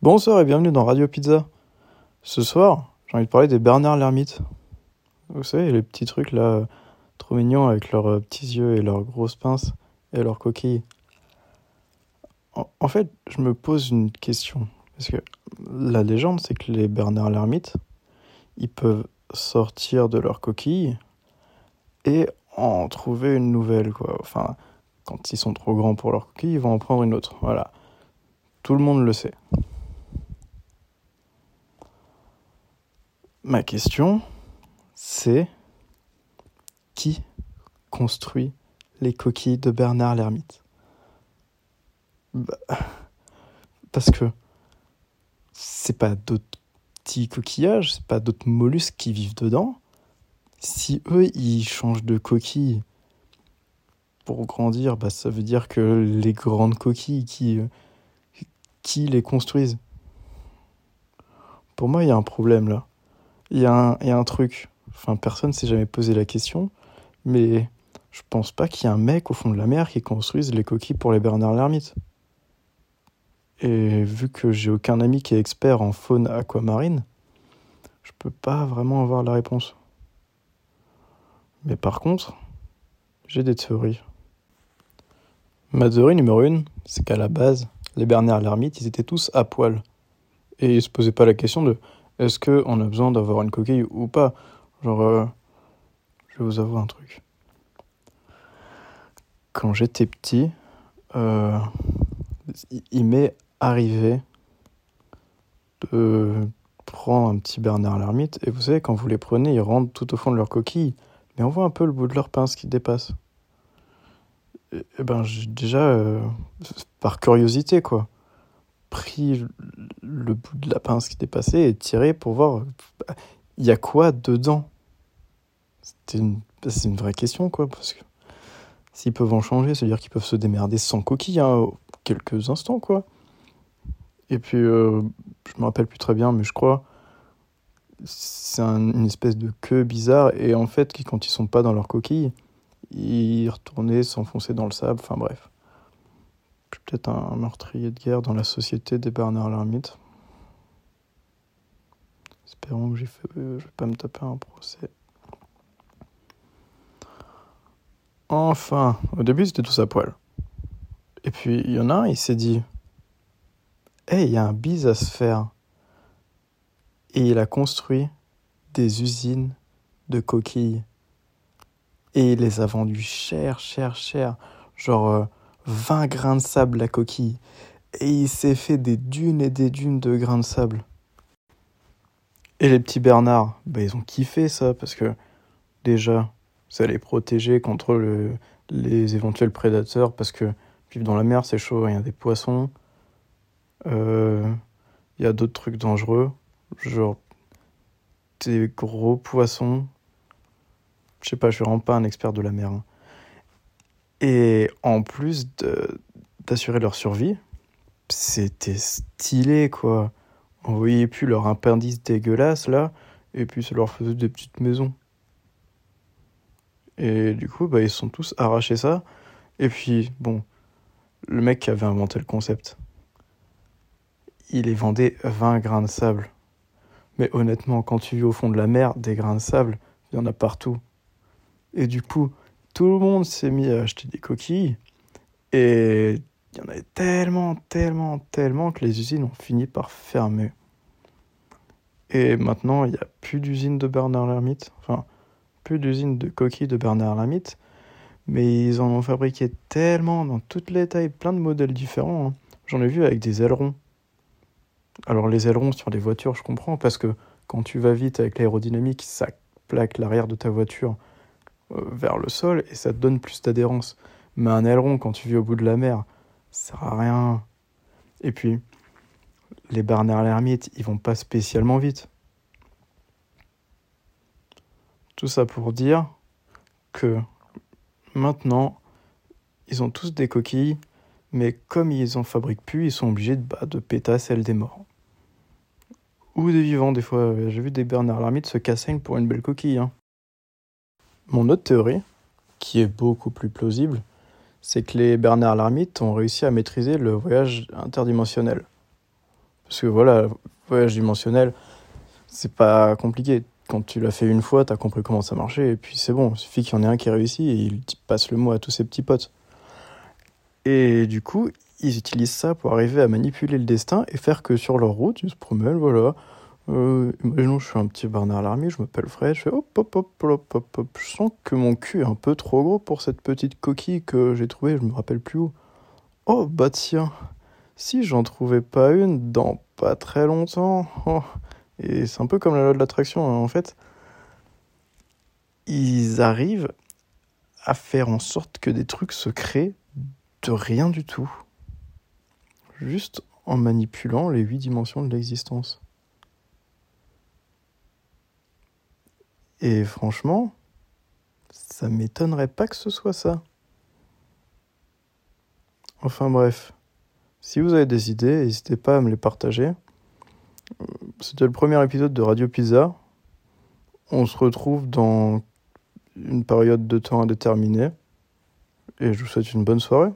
Bonsoir et bienvenue dans Radio Pizza. Ce soir, j'ai envie de parler des Bernard l'ermite. Vous savez, les petits trucs là, trop mignons avec leurs euh, petits yeux et leurs grosses pinces et leurs coquilles. En, fait, je me pose une question. Parce que la légende, c'est que les Bernard l'ermite, ils peuvent sortir de leur coquille et en trouver une nouvelle. Enfin, quand ils sont trop grands pour leur coquille, ils vont en prendre une autre. Voilà. Tout le monde le sait. Ma question, c'est qui construit les coquilles de Bernard l'ermite? Bah, Parce que c'est pas d'autres petits coquillages, c'est pas d'autres mollusques qui vivent dedans. Si eux, ils changent de coquille pour grandir, bah, ça veut dire que les grandes coquilles qui, qui les construisent. Pour moi, il y a un problème là. Il y, a un, truc. Enfin, personne s'est jamais posé la question, mais je pense pas qu'il y ait un mec au fond de la mer qui construise les coquilles pour les Bernard l'ermite. Et vu que j'ai aucun ami qui est expert en faune aquamarine, je peux pas vraiment avoir la réponse. Mais par contre, j'ai des théories. Ma théorie numéro une, c'est qu'à la base, les Bernard l'ermite, ils étaient tous à poil. Et ils se posaient pas la question de est-ce qu'on a besoin d'avoir une coquille ou pas? Genre, euh, je vais vous avouer un truc. Quand j'étais petit, euh, il m'est arrivé de prendre un petit Bernard l'ermite, et vous savez, quand vous les prenez, ils rentrent tout au fond de leur coquille, mais on voit un peu le bout de leur pince qui dépasse. Et, et ben, déjà, euh, par curiosité, quoi pris le bout de la pince qui dépassait et tiré pour voir il y a quoi dedans? Une, c'est une vraie question, quoi, parce que s'ils peuvent en changer, c'est-à-dire qu'ils peuvent se démerder sans coquille, hein, quelques instants, quoi. Et puis, euh, je me rappelle plus très bien, mais je crois c'est un, une espèce de queue bizarre, et en fait, quand ils sont pas dans leur coquille, ils retournaient s'enfoncer dans le sable, enfin bref peut-être un meurtrier de guerre dans la société des Bernard l'Ermite. Espérons que j'ai fait, je vais pas me taper un procès. Enfin, au début c'était tous à poil. Et puis il y en a un, il s'est dit Hey, il y a un bise à se faire. Et il a construit des usines de coquilles. Et il les a vendues cher, cher, cher. Genre. Euh, 20 grains de sable la coquille. Et il s'est fait des dunes et des dunes de grains de sable. Et les petits Bernards, bah, ils ont kiffé ça parce que déjà, ça les protégeait contre le, les éventuels prédateurs parce que vivre dans la mer c'est chaud, il y a des poissons, euh, il y a d'autres trucs dangereux, genre des gros poissons. Je sais pas, je suis vraiment pas un expert de la mer. Hein. Et en plus d'assurer leur survie, c'était stylé, quoi. On voyait plus leur appendice dégueulasse, là, et puis ça leur faisait des petites maisons. Et du coup, bah, ils sont tous arrachés ça. Et puis, bon, le mec qui avait inventé le concept, il les vendait 20 grains de sable. Mais honnêtement, quand tu vis au fond de la mer, des grains de sable, il y en a partout. Et du coup, tout le monde s'est mis à acheter des coquilles. Et il y en avait tellement, tellement, tellement que les usines ont fini par fermer. Et maintenant, il n'y a plus d'usine de Bernard Lermite. Enfin, plus d'usine de coquilles de Bernard Lermite. Mais ils en ont fabriqué tellement, dans toutes les tailles, plein de modèles différents. Hein. J'en ai vu avec des ailerons. Alors les ailerons sur les voitures, je comprends, parce que quand tu vas vite avec l'aérodynamique, ça plaque l'arrière de ta voiture euh, vers le sol et ça te donne plus d'adhérence. Mais un aileron, quand tu vis au bout de la mer, ça sert à rien. Et puis, les Bernard l'ermite, ils vont pas spécialement vite. Tout ça pour dire que maintenant, ils ont tous des coquilles, mais comme ils en fabriquent plus, ils sont obligés de, bah, de péter des morts. Ou des vivants, des fois. J'ai vu des Bernard l'ermite se casser pour une belle coquille. Hein. Mon autre théorie, qui est beaucoup plus plausible, c'est que les Bernard l'Ermite ont réussi à maîtriser le voyage interdimensionnel. Parce que voilà, voyage dimensionnel, c'est pas compliqué. Quand tu l'as fait une fois, t'as compris comment ça marchait, et puis c'est bon, il suffit qu'il y en ait un qui réussit et il passe le mot à tous ses petits potes. Et du coup, ils utilisent ça pour arriver à manipuler le destin et faire que sur leur route, ils se promènent, voilà. Euh, imaginons, je suis un petit Bernard Larmy, je m'appelle Fred, je fais hop, hop, hop, hop, hop, hop. Je sens que mon cul est un peu trop gros pour cette petite coquille que j'ai trouvée, je me rappelle plus où. Oh, bah tiens, si j'en trouvais pas une dans pas très longtemps. Oh. Et c'est un peu comme la loi de l'attraction, hein, en fait. Ils arrivent à faire en sorte que des trucs se créent de rien du tout. Juste en manipulant les huit dimensions de l'existence. Et franchement, ça m'étonnerait pas que ce soit ça. Enfin bref, si vous avez des idées, n'hésitez pas à me les partager. C'était le premier épisode de Radio Pizza. On se retrouve dans une période de temps indéterminée. Et je vous souhaite une bonne soirée.